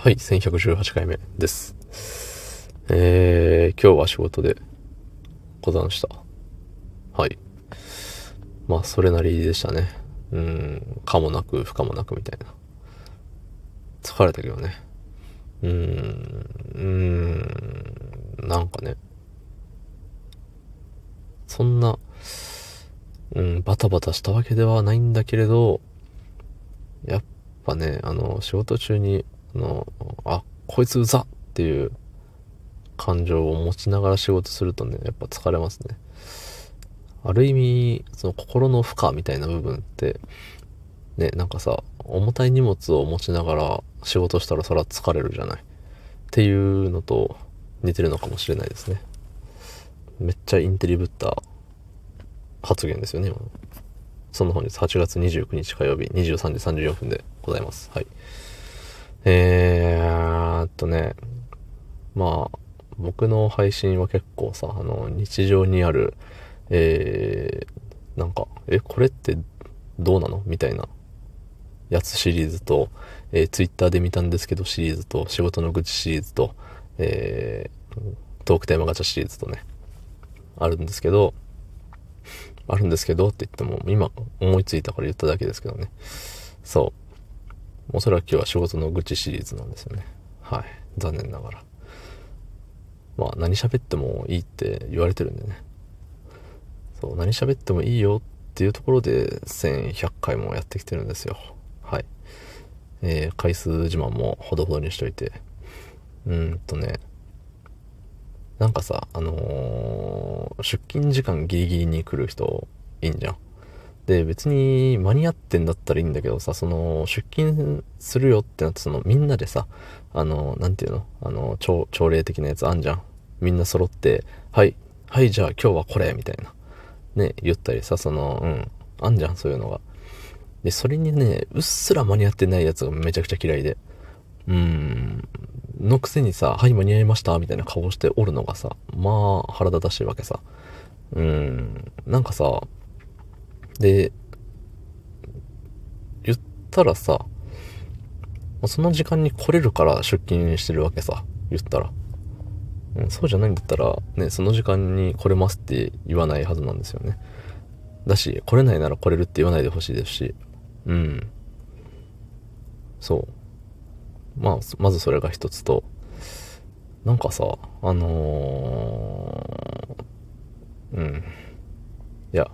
はい、1118回目です。えー、今日は仕事でござんした。はい。まあ、それなりでしたね。うん、かもなく、不可もなくみたいな。疲れたけどね。うーん、うーん、なんかね。そんな、うん、バタバタしたわけではないんだけれど、やっぱね、あの、仕事中に、あの、あ、こいつうざっていう感情を持ちながら仕事するとね、やっぱ疲れますね。ある意味、その心の負荷みたいな部分って、ね、なんかさ、重たい荷物を持ちながら仕事したらそら疲れるじゃない。っていうのと似てるのかもしれないですね。めっちゃインテリぶった発言ですよね、今。その本日8月29日火曜日23時34分でございます。はい。えーっとね、まあ、僕の配信は結構さ、あの、日常にある、えー、なんか、え、これってどうなの？みたいなやつシリーズと、えー、ツイッターで見たんですけどシリーズと、仕事の愚痴シリーズと、えー、トークテーマガチャシリーズとね、あるんですけど、あるんですけどって言っても、今思いついたから言っただけですけどね。そう。おそらく今日は仕事の愚痴シリーズなんですよね。はい。残念ながら。まあ、何喋ってもいいって言われてるんでね。そう、何喋ってもいいよっていうところで1100回もやってきてるんですよ。はい。えー、回数自慢もほどほどにしといて。うんとね、なんかさ、あのー出勤時間ギリギリに来る人いいんじゃん。で、別に間に合ってんだったらいいんだけどさ、その、出勤するよってなって、その、みんなでさ、あの、なんていうの？あの、朝、朝礼的なやつあんじゃん。みんな揃って、はい、はい、じゃあ今日はこれ、みたいな。ね、言ったりさ、その、うん、あんじゃん、そういうのが。で、それにね、うっすら間に合ってないやつがめちゃくちゃ嫌いで。うーん、のくせにさ、はい、間に合いました、みたいな顔しておるのがさ、まあ、腹立たしいわけさ。うーん、なんかさ、で、言ったらさ、その時間に来れるから出勤してるわけさ、言ったら。うん、そうじゃないんだったら、ね、その時間に来れますって言わないはずなんですよね。だし、来れないなら来れるって言わないでほしいですし、うん。そう。まあ、まずそれが一つと、なんかさ、あのー、うん。いや、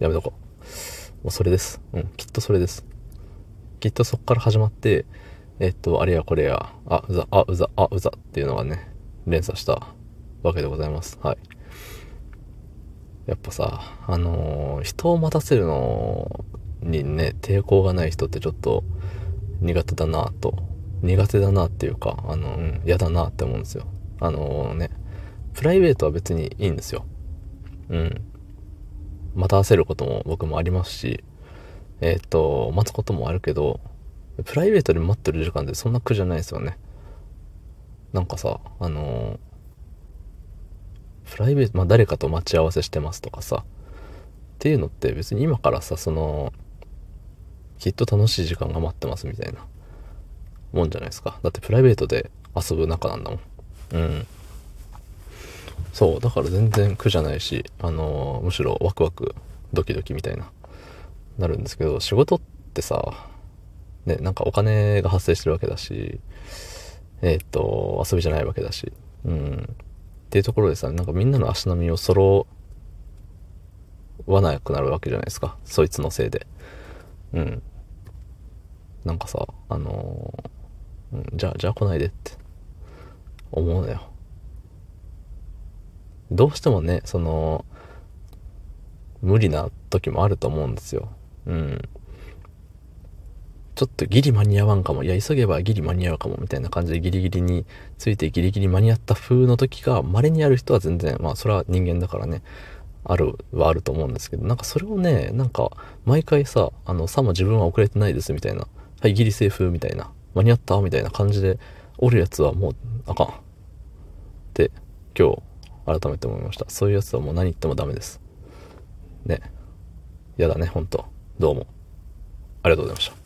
やめとこう。もうそれです。うん、きっとそれです。きっとそっから始まって、えっと、あれやこれや、あ、うざ、あ、うざ、あ、うざっていうのがね、連鎖したわけでございます。はい。やっぱさ、あのー人を待たせるのにね、抵抗がない人ってちょっと苦手だなと、苦手だなっていうか、あの、うん、嫌だなって思うんですよ。あのね、プライベートは別にいいんですよ。うん。待たせることも僕もありますし、えっ、と、待つこともあるけど、プライベートで待ってる時間ってそんな苦じゃないですよね。なんかさ、あのプライベート、まあ誰かと待ち合わせしてますとかさ、っていうのって別に今からさ、その、きっと楽しい時間が待ってますみたいなもんじゃないですか。だってプライベートで遊ぶ仲なんだもん。うん。そう、だから全然苦じゃないし、あのむしろワクワク、ドキドキみたいな、なるんですけど、仕事ってさ、ね、なんかお金が発生してるわけだし、えーと、遊びじゃないわけだし、うん。っていうところでさ、なんかみんなの足並みを揃わなくなるわけじゃないですか。そいつのせいで。うん。なんかさ、あのーうんじゃあ、じゃあ来ないでって思うのよ。どうしてもね、その、無理な時もあると思うんですよ。うん。ちょっとギリ間に合わんかも。いや、急げばギリ間に合うかも。みたいな感じでギリギリについてギリギリ間に合った風の時が稀にある人は全然、まあそれは人間だからね、あるはあると思うんですけど、なんかそれをね、なんか毎回さ、あの、さも自分は遅れてないですみたいな。はい、ギリセーフみたいな。間に合ったみたいな感じでおるやつはもうあかん。って今日改めて思いました。そういうやつはもう何言ってもダメです。ね。やだね、本当。どうも。ありがとうございました。